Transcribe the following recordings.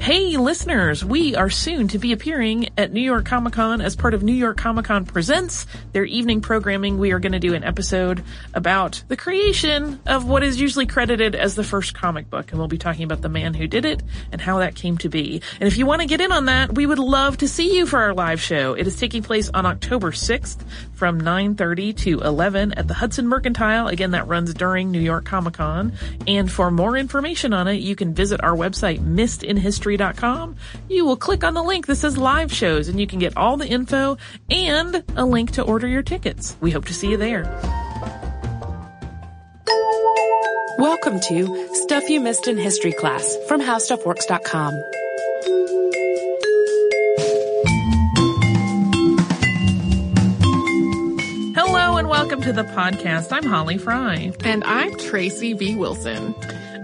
Hey listeners, we are soon to be appearing at New York Comic Con as part of New York Comic Con Presents, their evening programming. We are going to do an episode about the creation of what is usually credited as the first comic book. And we'll be talking about the man who did it and how that came to be. And if you want to get in on that, we would love to see you for our live show. It is taking place on October 6th from 9.30 to 11 at the Hudson Mercantile. Again, that runs during New York Comic Con. And for more information on it, you can visit our website, missedinhistory.com you will click on the link that says live shows and you can get all the info and a link to order your tickets. We hope to see you there. Welcome to Stuff You Missed in History class from HowStuffWorks.com. Hello and welcome to the podcast. I'm Holly Fry. And I'm Tracy V. Wilson.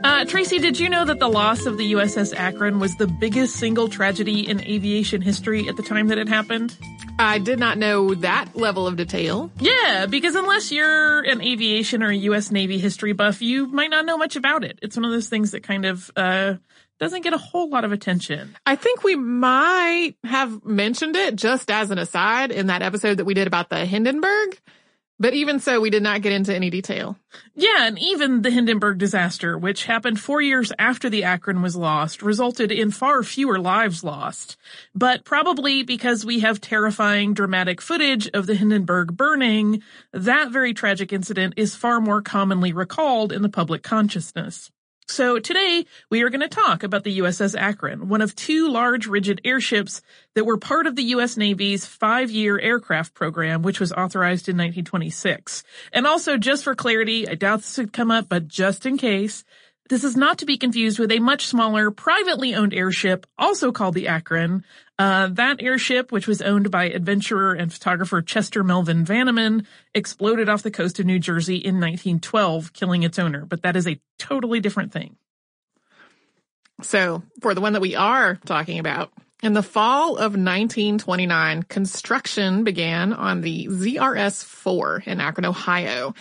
Uh, Tracy, did you know that the loss of the USS Akron was the biggest single tragedy in aviation history at the time that it happened? I did not know that level of detail. Yeah, because unless you're an aviation or a U.S. Navy history buff, you might not know much about it. It's one of those things that kind of, uh, doesn't get a whole lot of attention. I think we might have mentioned it just as an aside in that episode that we did about the Hindenburg. But even so, we did not get into any detail. Yeah, and even the Hindenburg disaster, which happened four years after the Akron was lost, resulted in far fewer lives lost. But probably because we have terrifying dramatic footage of the Hindenburg burning, that very tragic incident is far more commonly recalled in the public consciousness. So today we are going to talk about the USS Akron, one of two large rigid airships that were part of the U.S. Navy's five-year aircraft program, which was authorized in 1926. And also, just for clarity, I doubt this would come up, but just in case, this is not to be confused with a much smaller, privately owned airship, also called the Akron. Uh, that airship, which was owned by adventurer and photographer Chester Melvin Vaniman, exploded off the coast of New Jersey in 1912, killing its owner. But that is a totally different thing. So, for the one that we are talking about, in the fall of 1929, construction began on the ZRS-4 in Akron, Ohio.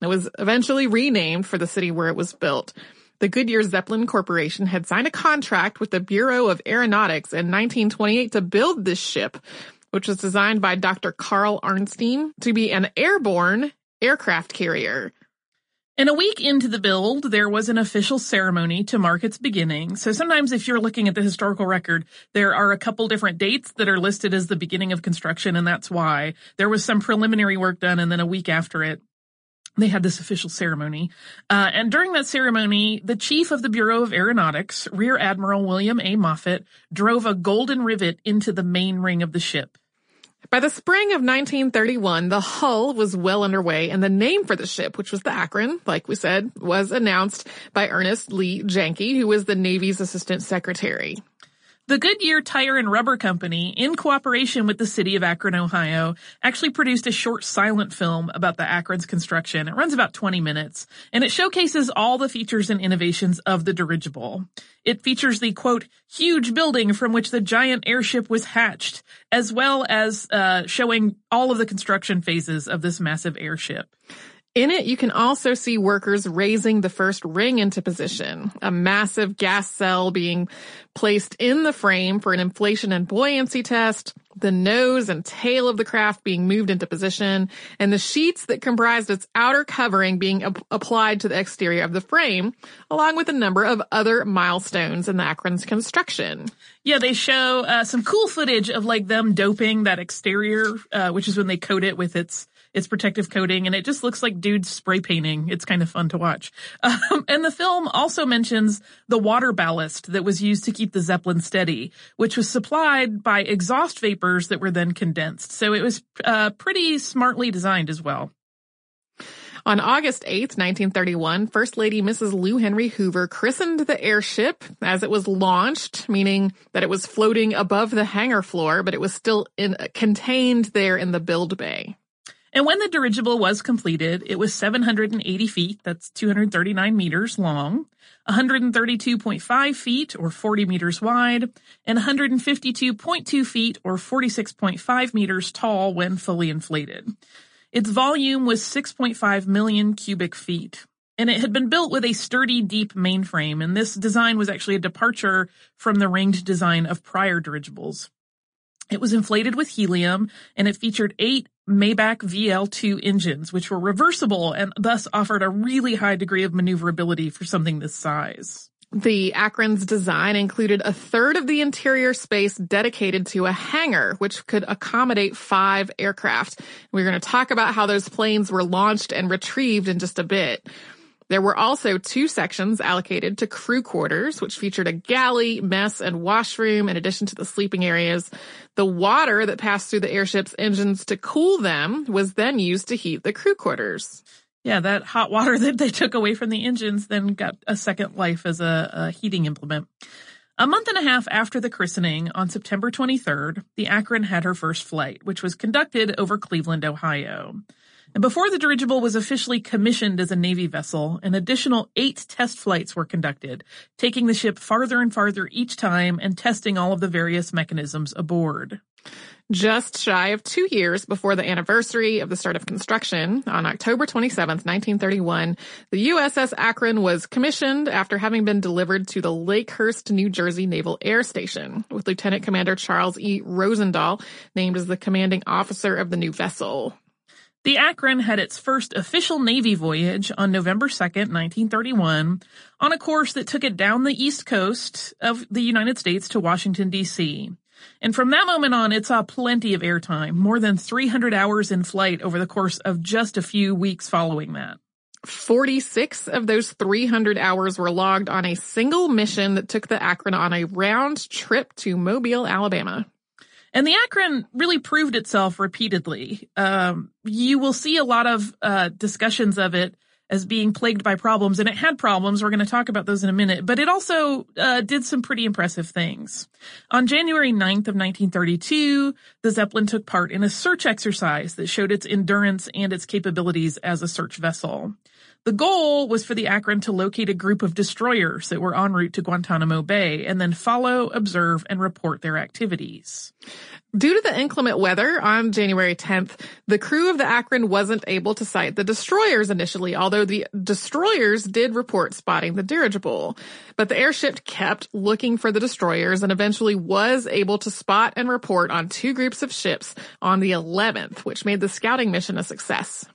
It was eventually renamed for the city where it was built. The Goodyear Zeppelin Corporation had signed a contract with the Bureau of Aeronautics in 1928 to build this ship, which was designed by Dr. Karl Arnstein to be an airborne aircraft carrier. And a week into the build, there was an official ceremony to mark its beginning. So sometimes if you're looking at the historical record, there are a couple different dates that are listed as the beginning of construction, and that's why. There was some preliminary work done, and then a week after it, they had this official ceremony. Uh, and during that ceremony, the chief of the Bureau of Aeronautics, Rear Admiral William A. Moffett, drove a golden rivet into the main ring of the ship. By the spring of 1931, the hull was well underway and the name for the ship, which was the Akron, like we said, was announced by Ernest Lee Jahncke, who was the Navy's assistant secretary. The Goodyear Tire and Rubber Company, in cooperation with the city of Akron, Ohio, actually produced a short silent film about the Akron's construction. It runs about 20 minutes, and it showcases all the features and innovations of the dirigible. It features the quote, huge building from which the giant airship was hatched, as well as uh, showing all of the construction phases of this massive airship. In it, you can also see workers raising the first ring into position, a massive gas cell being placed in the frame for an inflation and buoyancy test, the nose and tail of the craft being moved into position, and the sheets that comprised its outer covering being ap- applied to the exterior of the frame, along with a number of other milestones in the Akron's construction. Yeah, they show uh, some cool footage of like them doping that exterior, uh, which is when they coat it with its its protective coating, and it just looks like dudes spray painting. It's kind of fun to watch. Um, and the film also mentions the water ballast that was used to keep the Zeppelin steady, which was supplied by exhaust vapors that were then condensed. So it was uh, pretty smartly designed as well. On August 8th, 1931, First Lady Mrs. Lou Henry Hoover christened the airship as it was launched, meaning that it was floating above the hangar floor, but it was still in, contained there in the build bay. And when the dirigible was completed, it was 780 feet, that's 239 meters long, 132.5 feet or 40 meters wide, and 152.2 feet or 46.5 meters tall when fully inflated. Its volume was 6.5 million cubic feet. and it had been built with a sturdy, deep mainframe, and this design was actually a departure from the ringed design of prior dirigibles. It was inflated with helium, and it featured eight Maybach VL2 engines, which were reversible and thus offered a really high degree of maneuverability for something this size. The Akron's design included a third of the interior space dedicated to a hangar, which could accommodate five aircraft. We're going to talk about how those planes were launched and retrieved in just a bit. There were also two sections allocated to crew quarters, which featured a galley, mess, and washroom in addition to the sleeping areas. The water that passed through the airship's engines to cool them was then used to heat the crew quarters. Yeah, that hot water that they took away from the engines then got a second life as a, a heating implement. A month and a half after the christening, on September 23rd, the Akron had her first flight, which was conducted over Cleveland, Ohio. And before the dirigible was officially commissioned as a Navy vessel, an additional eight test flights were conducted, taking the ship farther and farther each time and testing all of the various mechanisms aboard. Just shy of two years before the anniversary of the start of construction, on October 27, 1931, the USS Akron was commissioned after having been delivered to the Lakehurst, New Jersey Naval Air Station, with Lieutenant Commander Charles E. Rosendahl named as the commanding officer of the new vessel. The Akron had its first official Navy voyage on November 2nd, 1931, on a course that took it down the east coast of the United States to Washington, D.C. And from that moment on, it saw plenty of airtime, more than 300 hours in flight over the course of just a few weeks following that. 46 of those 300 hours were logged on a single mission that took the Akron on a round trip to Mobile, Alabama. And the Akron really proved itself repeatedly. Um, you will see a lot of uh, discussions of it as being plagued by problems, and it had problems. We're going to talk about those in a minute, but it also uh, did some pretty impressive things. On January 9th of 1932, the Zeppelin took part in a search exercise that showed its endurance and its capabilities as a search vessel. The goal was for the Akron to locate a group of destroyers that were en route to Guantanamo Bay and then follow, observe, and report their activities. Due to the inclement weather on January 10th, the crew of the Akron wasn't able to sight the destroyers initially, although the destroyers did report spotting the dirigible. But the airship kept looking for the destroyers and eventually was able to spot and report on two groups of ships on the 11th, which made the scouting mission a success.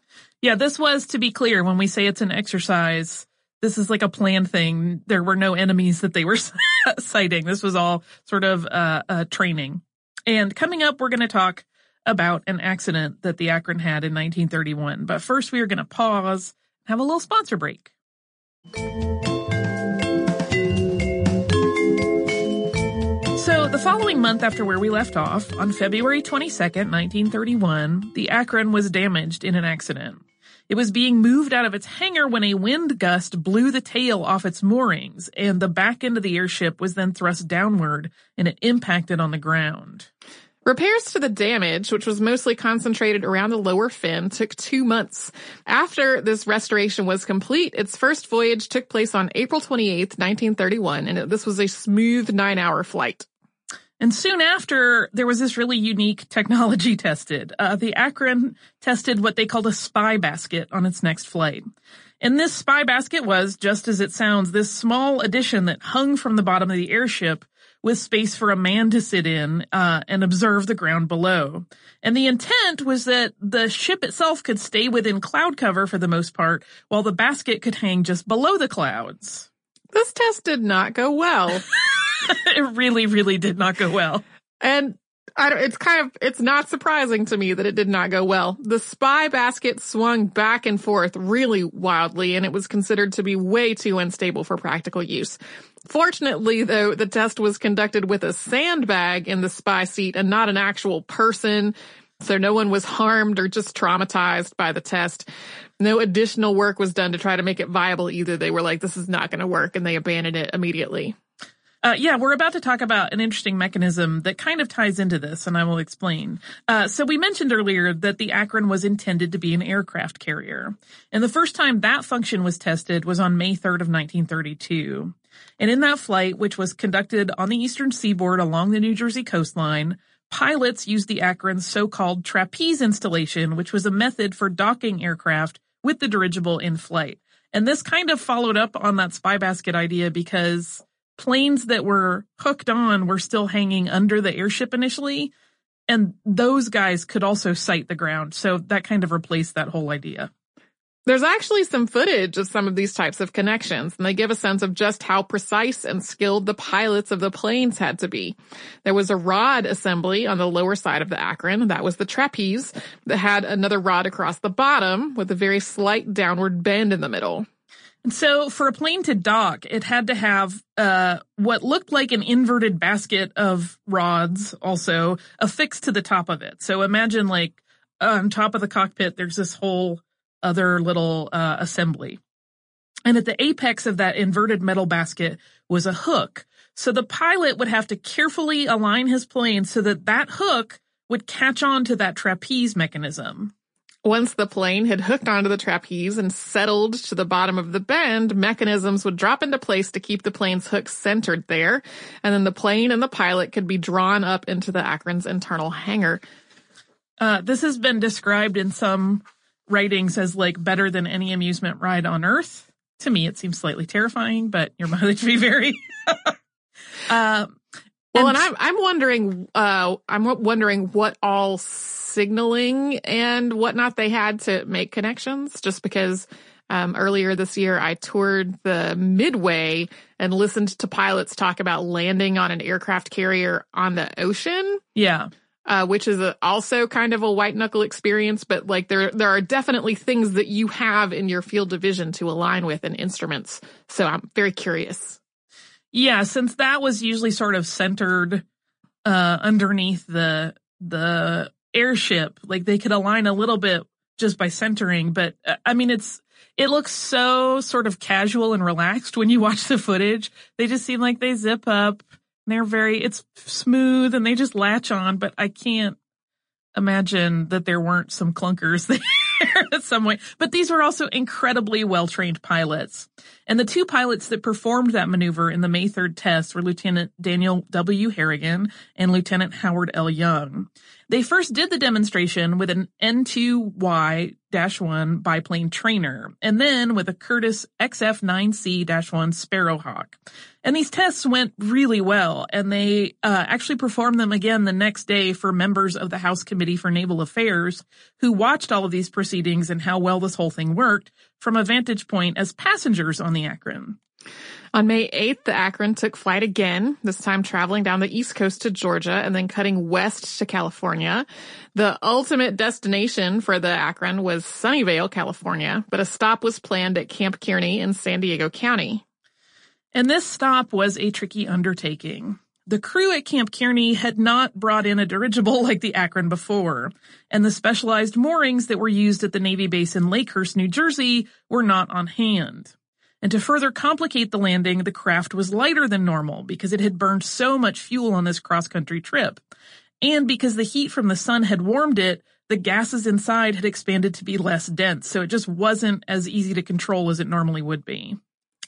Yeah, this was to be clear when we say it's an exercise. This is like a planned thing. There were no enemies that they were sighting. This was all sort of uh, uh, training. And coming up, we're going to talk about an accident that the Akron had in 1931. But first, we are going to pause, and have a little sponsor break. So, the following month after where we left off, on February 22nd, 1931, the Akron was damaged in an accident. It was being moved out of its hangar when a wind gust blew the tail off its moorings, and the back end of the airship was then thrust downward and it impacted on the ground. Repairs to the damage, which was mostly concentrated around the lower fin, took two months. After this restoration was complete, its first voyage took place on April 28, 1931, and this was a smooth nine hour flight. And soon after, there was this really unique technology tested. Uh, the Akron tested what they called a spy basket on its next flight. And this spy basket was, just as it sounds, this small addition that hung from the bottom of the airship with space for a man to sit in uh, and observe the ground below. And the intent was that the ship itself could stay within cloud cover for the most part, while the basket could hang just below the clouds. This test did not go well. it really, really did not go well. And I it's kind of, it's not surprising to me that it did not go well. The spy basket swung back and forth really wildly and it was considered to be way too unstable for practical use. Fortunately, though, the test was conducted with a sandbag in the spy seat and not an actual person. So no one was harmed or just traumatized by the test. No additional work was done to try to make it viable either. They were like, this is not going to work and they abandoned it immediately. Uh, yeah, we're about to talk about an interesting mechanism that kind of ties into this, and I will explain. Uh, so we mentioned earlier that the Akron was intended to be an aircraft carrier, and the first time that function was tested was on May 3rd of 1932. And in that flight, which was conducted on the eastern seaboard along the New Jersey coastline, pilots used the Akron's so-called trapeze installation, which was a method for docking aircraft with the dirigible in flight. And this kind of followed up on that spy basket idea because planes that were hooked on were still hanging under the airship initially. And those guys could also sight the ground. So that kind of replaced that whole idea. There's actually some footage of some of these types of connections, and they give a sense of just how precise and skilled the pilots of the planes had to be. There was a rod assembly on the lower side of the Akron, that was the trapeze, that had another rod across the bottom with a very slight downward bend in the middle. And so for a plane to dock, it had to have uh, what looked like an inverted basket of rods also affixed to the top of it. So imagine like on top of the cockpit, there's this whole other little uh, assembly. And at the apex of that inverted metal basket was a hook. So the pilot would have to carefully align his plane so that that hook would catch on to that trapeze mechanism. Once the plane had hooked onto the trapeze and settled to the bottom of the bend, mechanisms would drop into place to keep the plane's hook centered there, and then the plane and the pilot could be drawn up into the Akron's internal hangar. Uh, this has been described in some writings as like better than any amusement ride on earth. To me, it seems slightly terrifying, but your mileage may vary. uh, well, and, I'm I'm wondering, uh, I'm wondering what all signaling and whatnot they had to make connections. Just because um, earlier this year I toured the Midway and listened to pilots talk about landing on an aircraft carrier on the ocean. Yeah uh, which is a, also kind of a white knuckle experience, but like there, there are definitely things that you have in your field of vision to align with and instruments. So I'm very curious. Yeah, since that was usually sort of centered, uh, underneath the, the airship, like they could align a little bit just by centering, but uh, I mean, it's, it looks so sort of casual and relaxed when you watch the footage. They just seem like they zip up they're very, it's smooth and they just latch on, but I can't imagine that there weren't some clunkers there at some way. But these were also incredibly well trained pilots. And the two pilots that performed that maneuver in the May 3rd test were Lieutenant Daniel W. Harrigan and Lieutenant Howard L. Young. They first did the demonstration with an N2Y-1 biplane trainer and then with a Curtiss XF9C-1 Sparrowhawk. And these tests went really well and they uh, actually performed them again the next day for members of the House Committee for Naval Affairs who watched all of these proceedings and how well this whole thing worked from a vantage point as passengers on the Akron. On May 8th, the Akron took flight again, this time traveling down the east coast to Georgia and then cutting west to California. The ultimate destination for the Akron was Sunnyvale, California, but a stop was planned at Camp Kearny in San Diego County. And this stop was a tricky undertaking. The crew at Camp Kearny had not brought in a dirigible like the Akron before, and the specialized moorings that were used at the Navy base in Lakehurst, New Jersey were not on hand. And to further complicate the landing, the craft was lighter than normal because it had burned so much fuel on this cross-country trip. And because the heat from the sun had warmed it, the gases inside had expanded to be less dense, so it just wasn't as easy to control as it normally would be.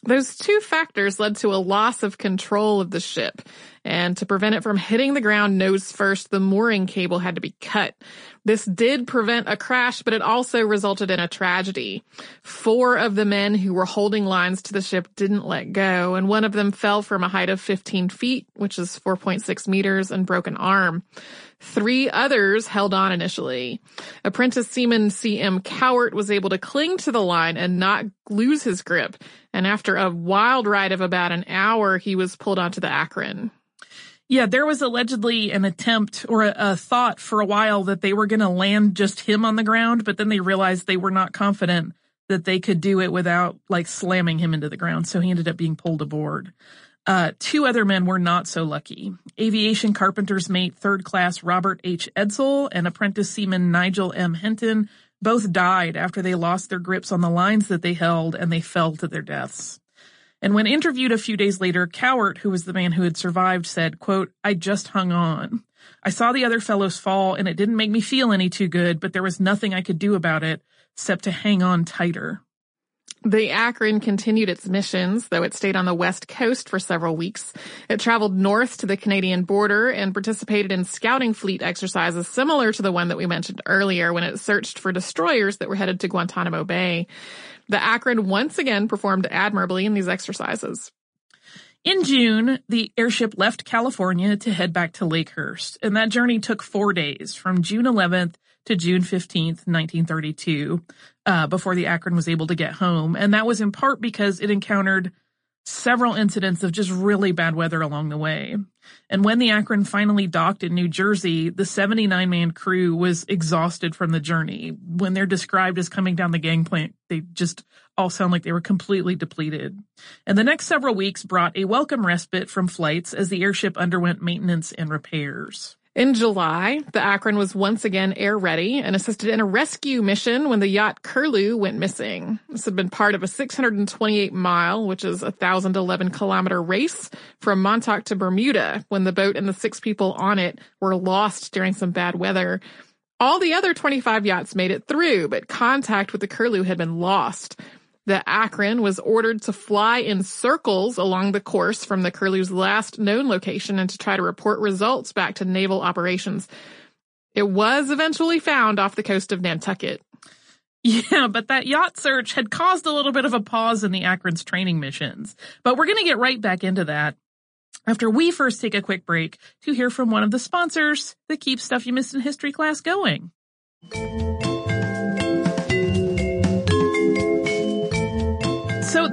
Those two factors led to a loss of control of the ship. And to prevent it from hitting the ground nose first, the mooring cable had to be cut. This did prevent a crash, but it also resulted in a tragedy. Four of the men who were holding lines to the ship didn't let go, and one of them fell from a height of 15 feet, which is 4.6 meters, and broke an arm. Three others held on initially. Apprentice seaman C.M. Cowart was able to cling to the line and not lose his grip. And after a wild ride of about an hour, he was pulled onto the Akron. Yeah, there was allegedly an attempt or a, a thought for a while that they were going to land just him on the ground, but then they realized they were not confident that they could do it without like slamming him into the ground. So he ended up being pulled aboard. Uh, two other men were not so lucky. Aviation carpenter's mate third class Robert H. Edsall and apprentice seaman Nigel M. Henton both died after they lost their grips on the lines that they held and they fell to their deaths. And when interviewed a few days later, Cowart, who was the man who had survived, said, quote, I just hung on. I saw the other fellows fall and it didn't make me feel any too good, but there was nothing I could do about it except to hang on tighter. The Akron continued its missions, though it stayed on the west coast for several weeks. It traveled north to the Canadian border and participated in scouting fleet exercises similar to the one that we mentioned earlier when it searched for destroyers that were headed to Guantanamo Bay. The Akron once again performed admirably in these exercises. In June, the airship left California to head back to Lakehurst, and that journey took four days from June 11th to June 15th, 1932, uh, before the Akron was able to get home. And that was in part because it encountered several incidents of just really bad weather along the way. And when the Akron finally docked in New Jersey, the 79 man crew was exhausted from the journey. When they're described as coming down the gangplank, they just all sound like they were completely depleted. And the next several weeks brought a welcome respite from flights as the airship underwent maintenance and repairs. In July, the Akron was once again air ready and assisted in a rescue mission when the yacht Curlew went missing. This had been part of a 628 mile, which is a 1,011 kilometer race from Montauk to Bermuda when the boat and the six people on it were lost during some bad weather. All the other 25 yachts made it through, but contact with the Curlew had been lost. The Akron was ordered to fly in circles along the course from the Curlew's last known location and to try to report results back to naval operations. It was eventually found off the coast of Nantucket. Yeah, but that yacht search had caused a little bit of a pause in the Akron's training missions. But we're going to get right back into that after we first take a quick break to hear from one of the sponsors that keeps Stuff You Missed in History class going.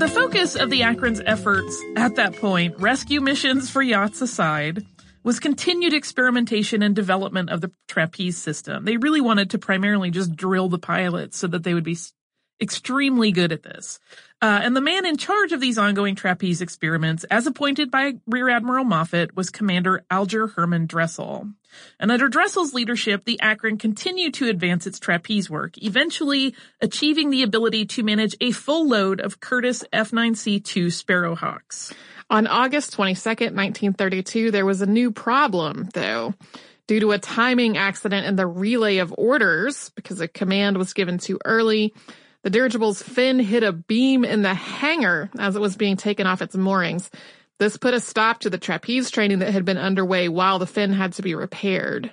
The focus of the Akron's efforts at that point, rescue missions for yachts aside, was continued experimentation and development of the trapeze system. They really wanted to primarily just drill the pilots so that they would be extremely good at this. Uh, and the man in charge of these ongoing trapeze experiments, as appointed by Rear Admiral Moffett, was Commander Alger Herman Dresel. And under Dresel's leadership, the Akron continued to advance its trapeze work, eventually achieving the ability to manage a full load of Curtiss F-9C2 Sparrowhawks. On August 22nd, 1932, there was a new problem, though. Due to a timing accident in the relay of orders, because a command was given too early, the dirigible's fin hit a beam in the hangar as it was being taken off its moorings. This put a stop to the trapeze training that had been underway while the fin had to be repaired.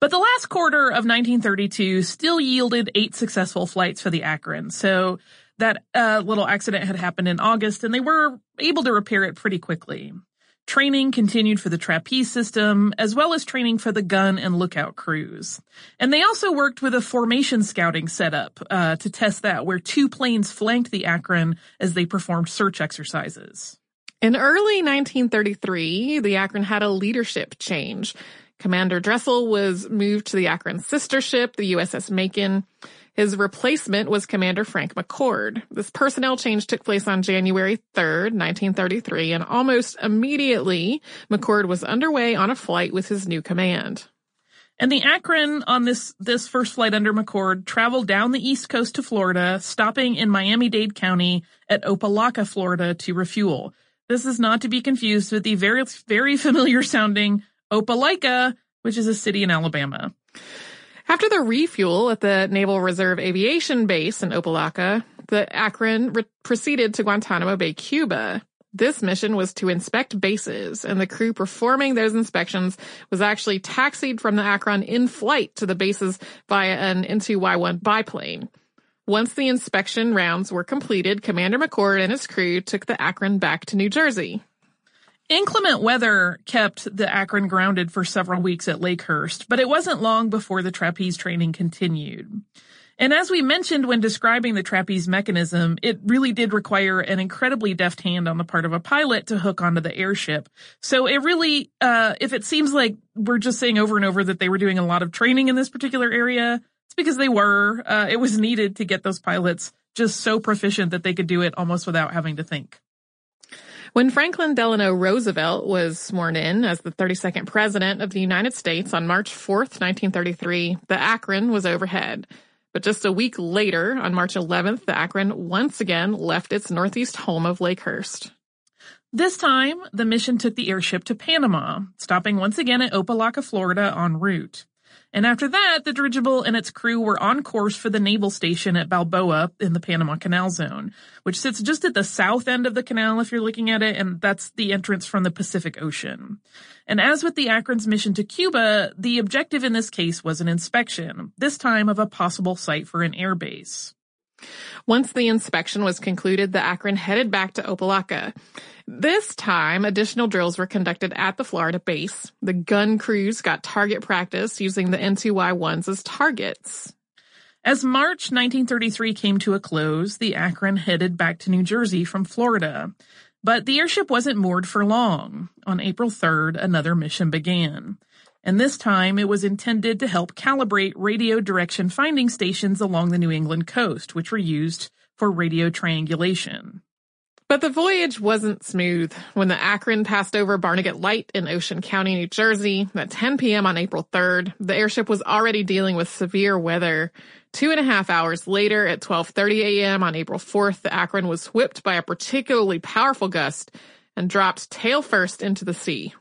But the last quarter of 1932 still yielded eight successful flights for the Akron. So that uh, little accident had happened in August and they were able to repair it pretty quickly. Training continued for the trapeze system, as well as training for the gun and lookout crews. And they also worked with a formation scouting setup uh, to test that, where two planes flanked the Akron as they performed search exercises. In early 1933, the Akron had a leadership change. Commander Dresel was moved to the Akron sister ship, the USS Macon. His replacement was Commander Frank McCord. This personnel change took place on January 3rd, 1933, and almost immediately, McCord was underway on a flight with his new command. And the Akron on this, this first flight under McCord traveled down the east coast to Florida, stopping in Miami-Dade County at Opa-locka, Florida to refuel. This is not to be confused with the very, very familiar sounding Opelika, which is a city in Alabama. After the refuel at the Naval Reserve Aviation Base in Opa-locka, the Akron re- proceeded to Guantanamo Bay, Cuba. This mission was to inspect bases, and the crew performing those inspections was actually taxied from the Akron in flight to the bases via an N2Y1 biplane. Once the inspection rounds were completed, Commander McCord and his crew took the Akron back to New Jersey. Inclement weather kept the Akron grounded for several weeks at Lakehurst, but it wasn't long before the trapeze training continued. And as we mentioned when describing the trapeze mechanism, it really did require an incredibly deft hand on the part of a pilot to hook onto the airship. So it really, uh, if it seems like we're just saying over and over that they were doing a lot of training in this particular area, it's because they were. Uh, it was needed to get those pilots just so proficient that they could do it almost without having to think. When Franklin Delano Roosevelt was sworn in as the 32nd President of the United States on March 4th, 1933, the Akron was overhead. But just a week later, on March 11th, the Akron once again left its northeast home of Lakehurst. This time, the mission took the airship to Panama, stopping once again at Opa-locka, Florida en route. And after that, the dirigible and its crew were on course for the naval station at Balboa in the Panama Canal Zone, which sits just at the south end of the canal if you're looking at it, and that's the entrance from the Pacific Ocean. And as with the Akron's mission to Cuba, the objective in this case was an inspection, this time of a possible site for an airbase. Once the inspection was concluded, the Akron headed back to Opa-locka. This time, additional drills were conducted at the Florida base. The gun crews got target practice using the N2Y1s as targets. As March 1933 came to a close, the Akron headed back to New Jersey from Florida. But the airship wasn't moored for long. On April 3rd, another mission began and this time it was intended to help calibrate radio direction finding stations along the New England coast, which were used for radio triangulation. But the voyage wasn't smooth. When the Akron passed over Barnegat Light in Ocean County, New Jersey, at 10 p.m. on April 3rd, the airship was already dealing with severe weather. Two and a half hours later, at 12:30 a.m. on April 4th, the Akron was whipped by a particularly powerful gust and dropped tail first into the sea.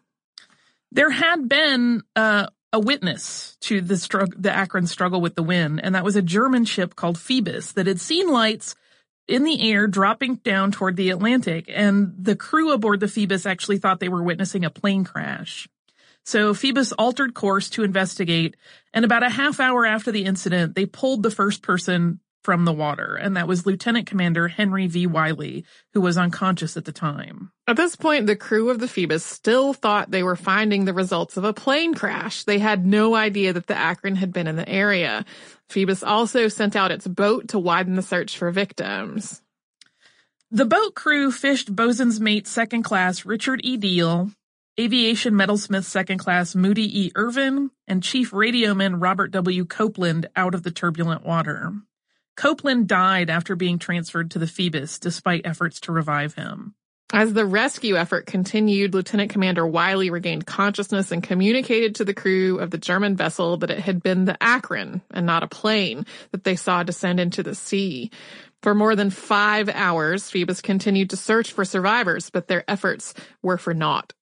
There had been uh, a witness to the struggle, the Akron struggle with the wind, and that was a German ship called Phoebus that had seen lights in the air dropping down toward the Atlantic, and the crew aboard the Phoebus actually thought they were witnessing a plane crash. So Phoebus altered course to investigate, and about a half hour after the incident, they pulled the first person from the water, and that was Lieutenant Commander Henry V. Wiley, who was unconscious at the time. At this point, the crew of the Phoebus still thought they were finding the results of a plane crash. They had no idea that the Akron had been in the area. Phoebus also sent out its boat to widen the search for victims. The boat crew fished bosun's mate second class Richard E. Deal, aviation metalsmith second class Moody E. Irvin, and chief radioman Robert W. Copeland out of the turbulent water. Copeland died after being transferred to the Phoebus despite efforts to revive him. As the rescue effort continued, Lieutenant Commander Wiley regained consciousness and communicated to the crew of the German vessel that it had been the Akron and not a plane that they saw descend into the sea. For more than five hours, Phoebus continued to search for survivors, but their efforts were for naught.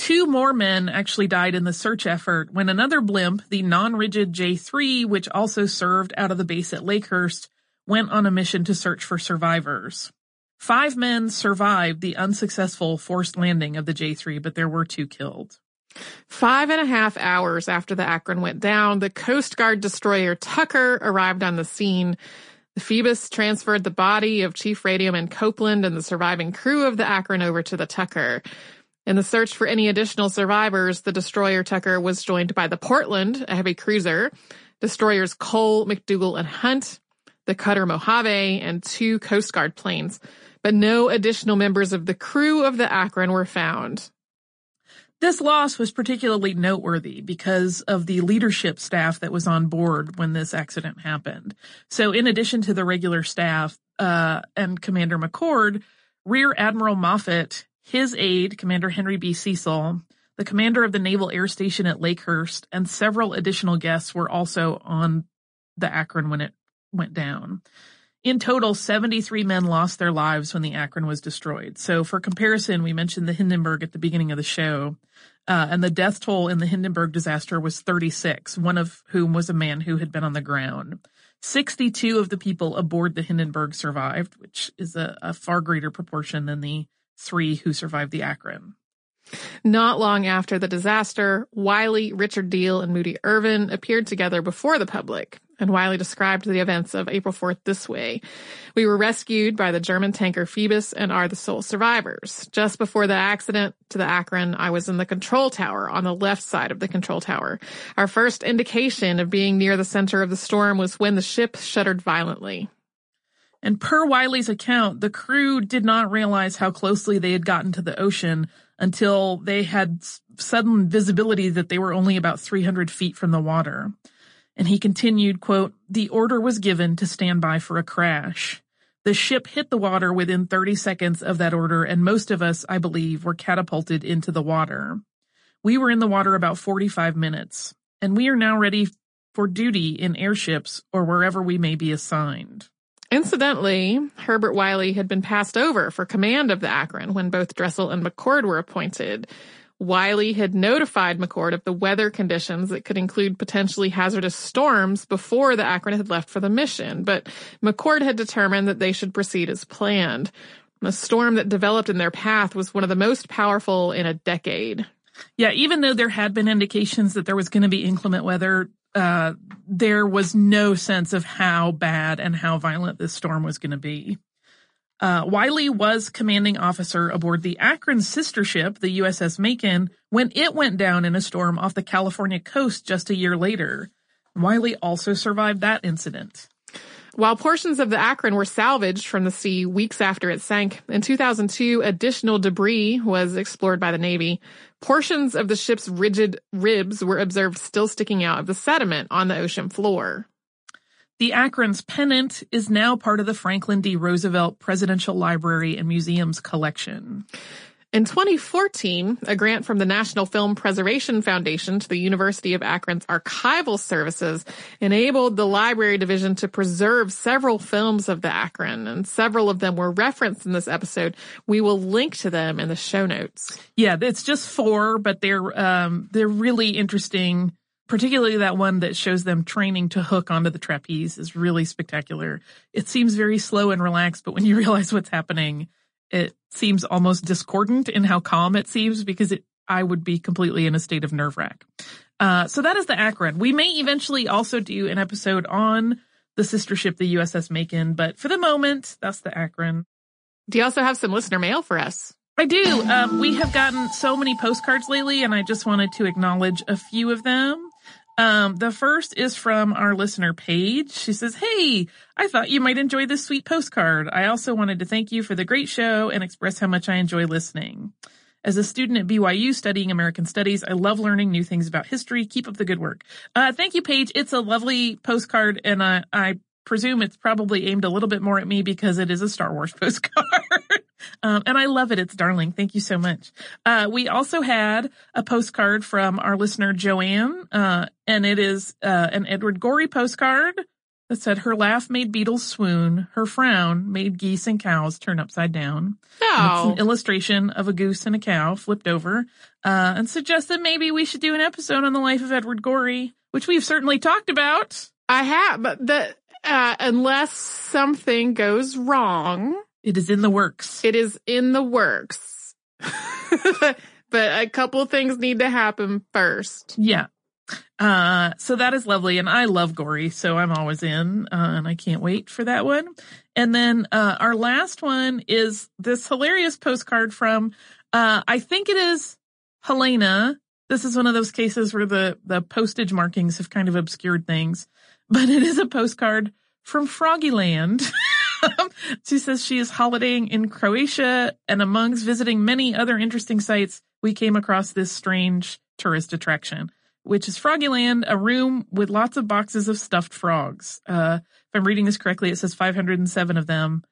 Two more men actually died in the search effort when another blimp, the non-rigid J-3, which also served out of the base at Lakehurst, went on a mission to search for survivors. Five men survived the unsuccessful forced landing of the J-3, but there were two killed. Five and a half hours after the Akron went down, the Coast Guard destroyer Tucker arrived on the scene. The Phoebus transferred the body of Chief Radioman Copeland and the surviving crew of the Akron over to the Tucker. In the search for any additional survivors, the destroyer Tucker was joined by the Portland, a heavy cruiser, destroyers Cole, McDougal, and Hunt, the cutter Mojave, and two Coast Guard planes. But no additional members of the crew of the Akron were found. This loss was particularly noteworthy because of the leadership staff that was on board when this accident happened. So in addition to the regular staff, uh, and Commander McCord, Rear Admiral Moffett his aide, Commander Henry B. Cecil, the commander of the Naval Air Station at Lakehurst, and several additional guests were also on the Akron when it went down. In total, 73 men lost their lives when the Akron was destroyed. So for comparison, we mentioned the Hindenburg at the beginning of the show, uh, and the death toll in the Hindenburg disaster was 36, one of whom was a man who had been on the ground. 62 of the people aboard the Hindenburg survived, which is a, a far greater proportion than the three who survived the Akron. Not long after the disaster, Wiley, Richard Deal, and Moody Irvin appeared together before the public. And Wiley described the events of April 4th this way. We were rescued by the German tanker Phoebus and are the sole survivors. Just before the accident to the Akron, I was in the control tower on the left side of the control tower. Our first indication of being near the center of the storm was when the ship shuddered violently. And per Wiley's account, the crew did not realize how closely they had gotten to the ocean until they had sudden visibility that they were only about 300 feet from the water. And he continued, quote, the order was given to stand by for a crash. The ship hit the water within 30 seconds of that order, and most of us, I believe, were catapulted into the water. We were in the water about 45 minutes, and we are now ready for duty in airships or wherever we may be assigned. Incidentally, Herbert Wiley had been passed over for command of the Akron when both Dresel and McCord were appointed. Wiley had notified McCord of the weather conditions that could include potentially hazardous storms before the Akron had left for the mission, but McCord had determined that they should proceed as planned. The storm that developed in their path was one of the most powerful in a decade. Yeah, even though there had been indications that there was going to be inclement weather, uh, there was no sense of how bad and how violent this storm was going to be. Uh, Wiley was commanding officer aboard the Akron sister ship, the USS Macon, when it went down in a storm off the California coast just a year later. Wiley also survived that incident. While portions of the Akron were salvaged from the sea weeks after it sank, in 2002 additional debris was explored by the Navy. Portions of the ship's rigid ribs were observed still sticking out of the sediment on the ocean floor. The Akron's pennant is now part of the Franklin D. Roosevelt Presidential Library and Museum's collection. In 2014, a grant from the National Film Preservation Foundation to the University of Akron's archival services enabled the library division to preserve several films of the Akron, and several of them were referenced in this episode. We will link to them in the show notes. Yeah, it's just four, but they're um, they're really interesting particularly that one that shows them training to hook onto the trapeze is really spectacular. It seems very slow and relaxed, but when you realize what's happening, it seems almost discordant in how calm it seems because it, I would be completely in a state of nerve wrack. Uh, so that is the Akron. We may eventually also do an episode on the sister ship, the USS Macon, but for the moment, that's the Akron. Do you also have some listener mail for us? I do. Um, we have gotten so many postcards lately, and I just wanted to acknowledge a few of them. Um, the first is from our listener Paige. She says, Hey, I thought you might enjoy this sweet postcard. I also wanted to thank you for the great show and express how much I enjoy listening. As a student at BYU studying American Studies, I love learning new things about history. Keep up the good work. Uh, thank you, Paige. It's a lovely postcard, and I, I presume it's probably aimed a little bit more at me because it is a Star Wars postcard. Um, and I love it. It's darling. Thank you so much. Uh, we also had a postcard from our listener Joanne, uh, and it is uh, an Edward Gorey postcard that said her laugh made beetles swoon, her frown made geese and cows turn upside down. Oh. It's an illustration of a goose and a cow flipped over, uh, and suggested maybe we should do an episode on the life of Edward Gorey, which we've certainly talked about. I have, but the uh, unless something goes wrong, it is in the works. It is in the works. but a couple things need to happen first. Yeah. Uh, so that is lovely. And I love Gorey. so I'm always in, uh, and I can't wait for that one. And then, uh, our last one is this hilarious postcard from, uh, I think it is Helena. This is one of those cases where the, the postage markings have kind of obscured things, but it is a postcard from Froggyland. she says she is holidaying in Croatia and amongst visiting many other interesting sites, we came across this strange tourist attraction, which is Froggyland, a room with lots of boxes of stuffed frogs. Uh, if I'm reading this correctly, it says 507 of them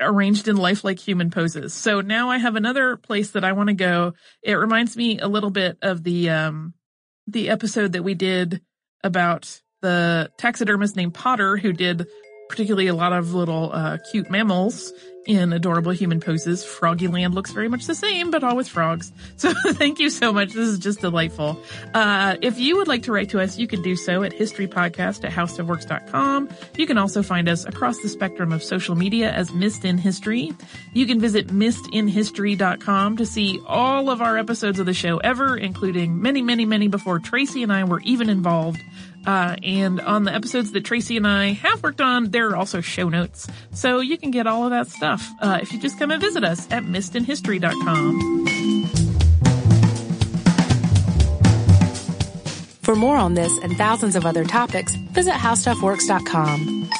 arranged in lifelike human poses. So now I have another place that I want to go. It reminds me a little bit of the, um, the episode that we did about the taxidermist named Potter who did particularly a lot of little uh, cute mammals in adorable human poses. Froggyland looks very much the same, but all with frogs. So thank you so much. This is just delightful. Uh, if you would like to write to us, you can do so at historypodcast at howstuffworks.com. You can also find us across the spectrum of social media as Missed in History. You can visit missedinhistory.com to see all of our episodes of the show ever, including many, many, many before Tracy and I were even involved. Uh, and on the episodes that Tracy and I have worked on, there are also show notes. So you can get all of that stuff uh, if you just come and visit us at missedinhistory.com. For more on this and thousands of other topics, visit howstuffworks.com.